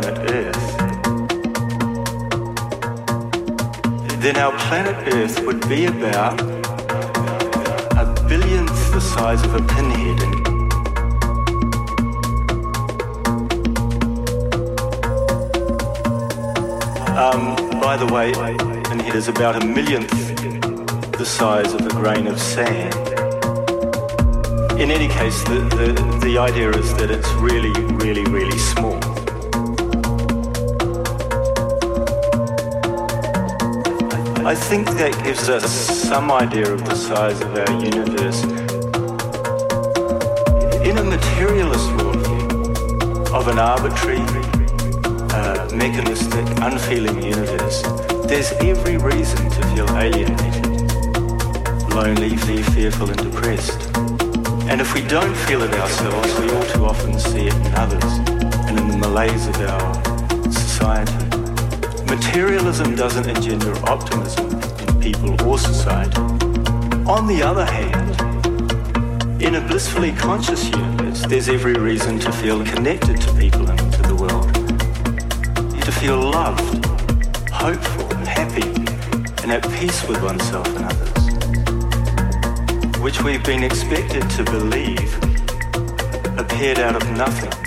planet Earth, then our planet Earth would be about a billionth the size of a pinhead. Um, by the way, a pinhead is about a millionth the size of a grain of sand. In any case, the, the, the idea is that it's really, really, really small. I think that gives us some idea of the size of our universe. In a materialist worldview of an arbitrary, uh, mechanistic, unfeeling universe, there's every reason to feel alienated, lonely, fearful, and depressed. And if we don't feel it ourselves, we all too often see it in others and in the malaise of our society. Materialism doesn't engender optimism in people or society. On the other hand, in a blissfully conscious universe, there's every reason to feel connected to people and to the world. To feel loved, hopeful, and happy, and at peace with oneself and others which we've been expected to believe appeared out of nothing.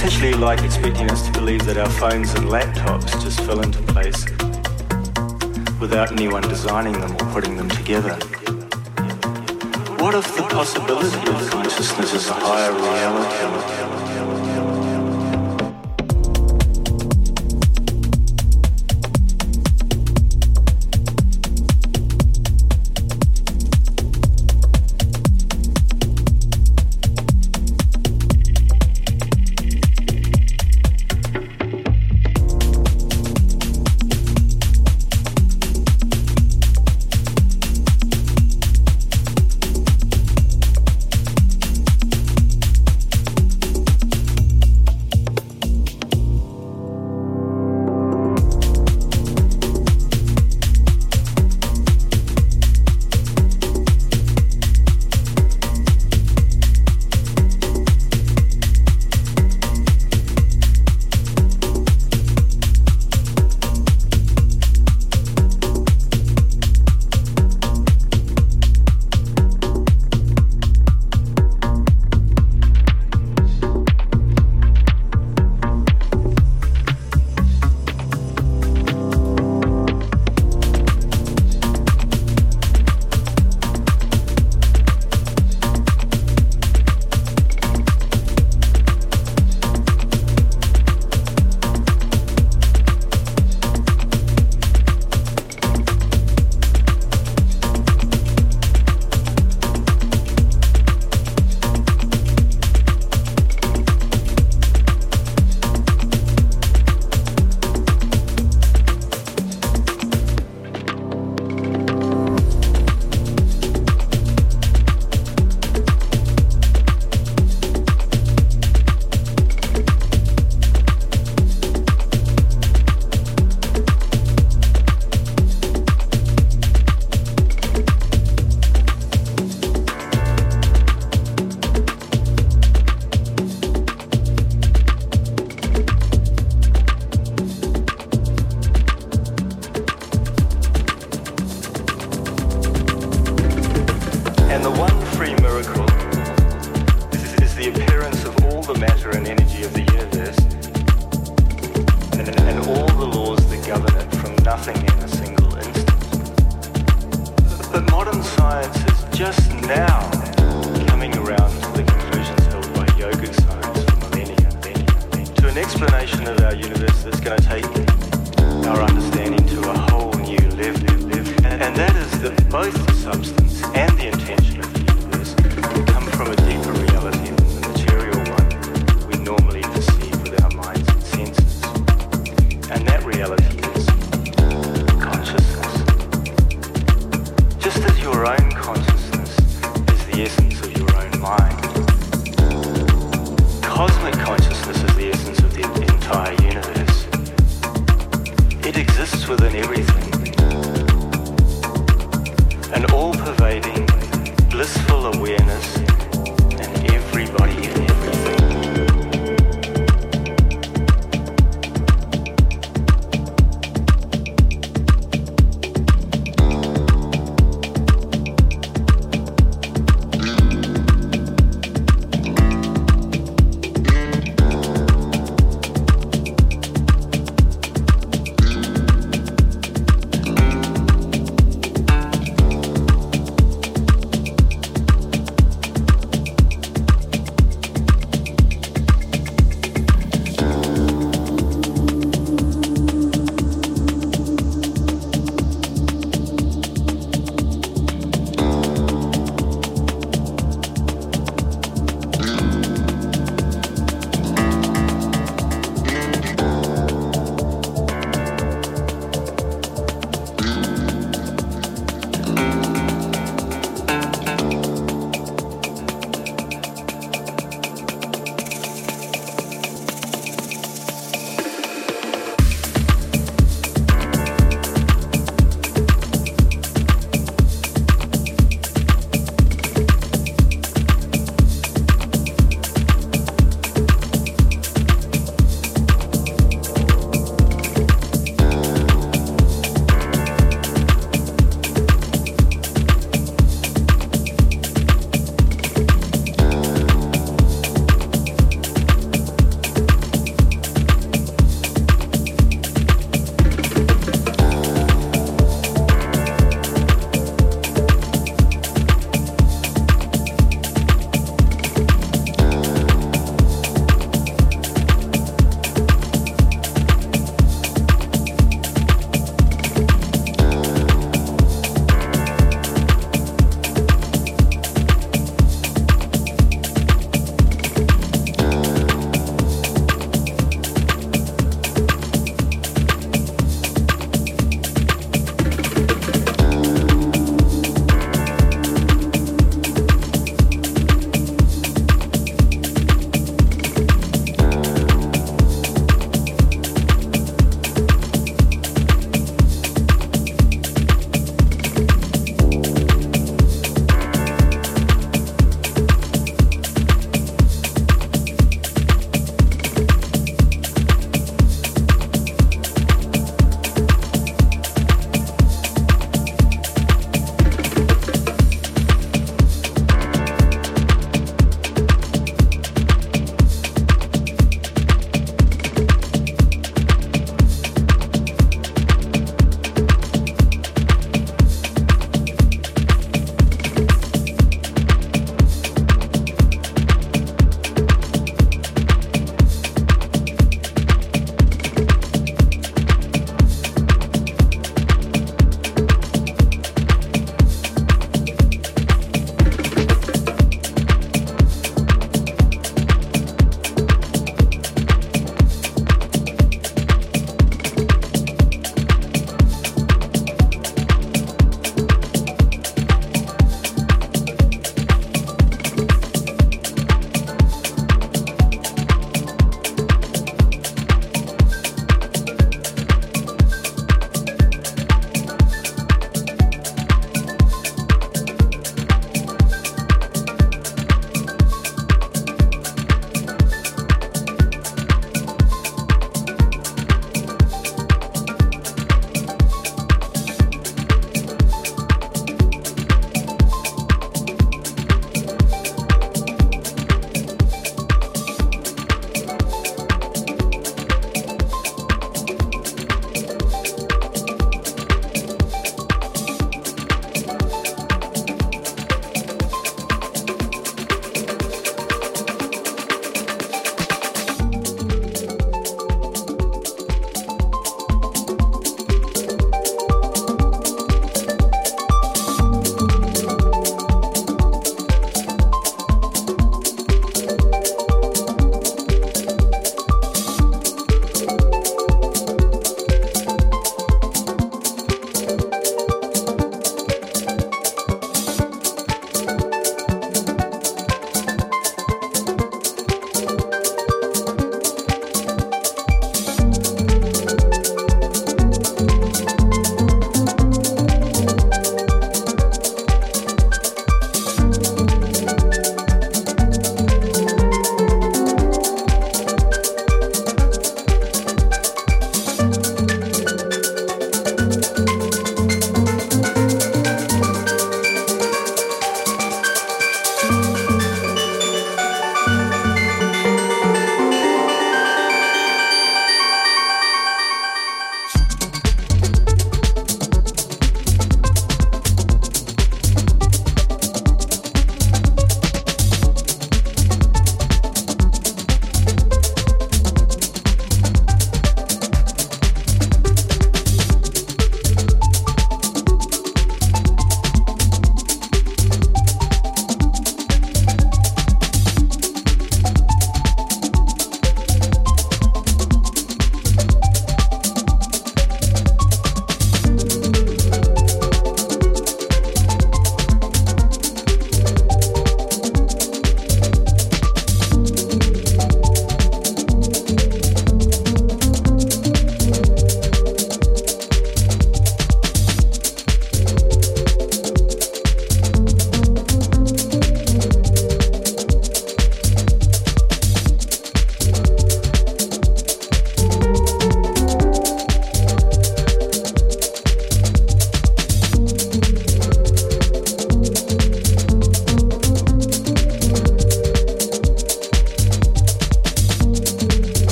Actually like expecting us to believe that our phones and laptops just fell into place without anyone designing them or putting them together. What if the possibility of consciousness is a higher reality?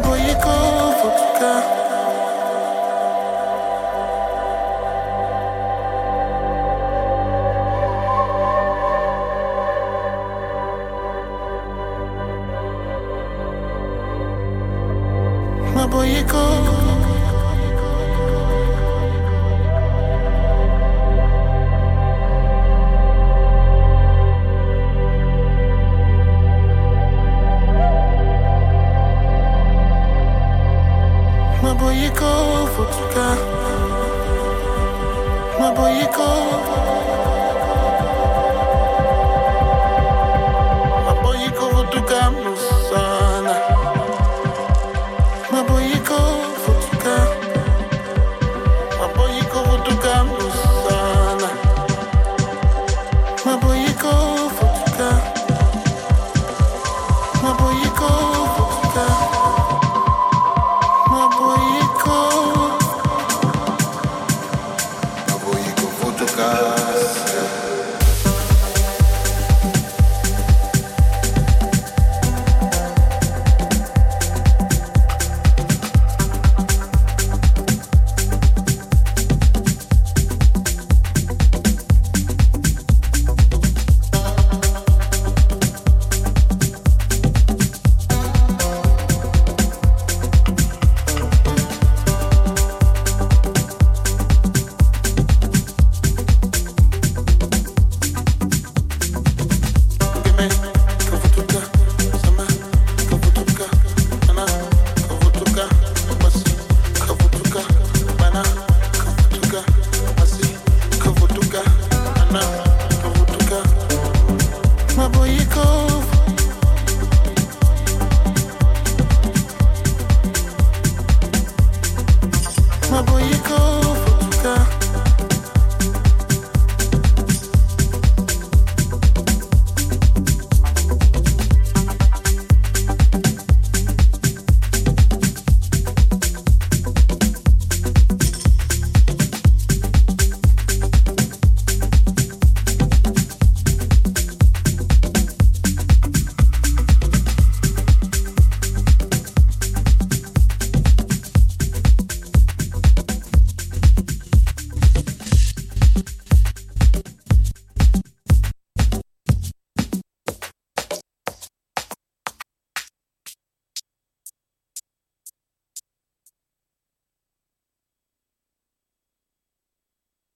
boy, you go for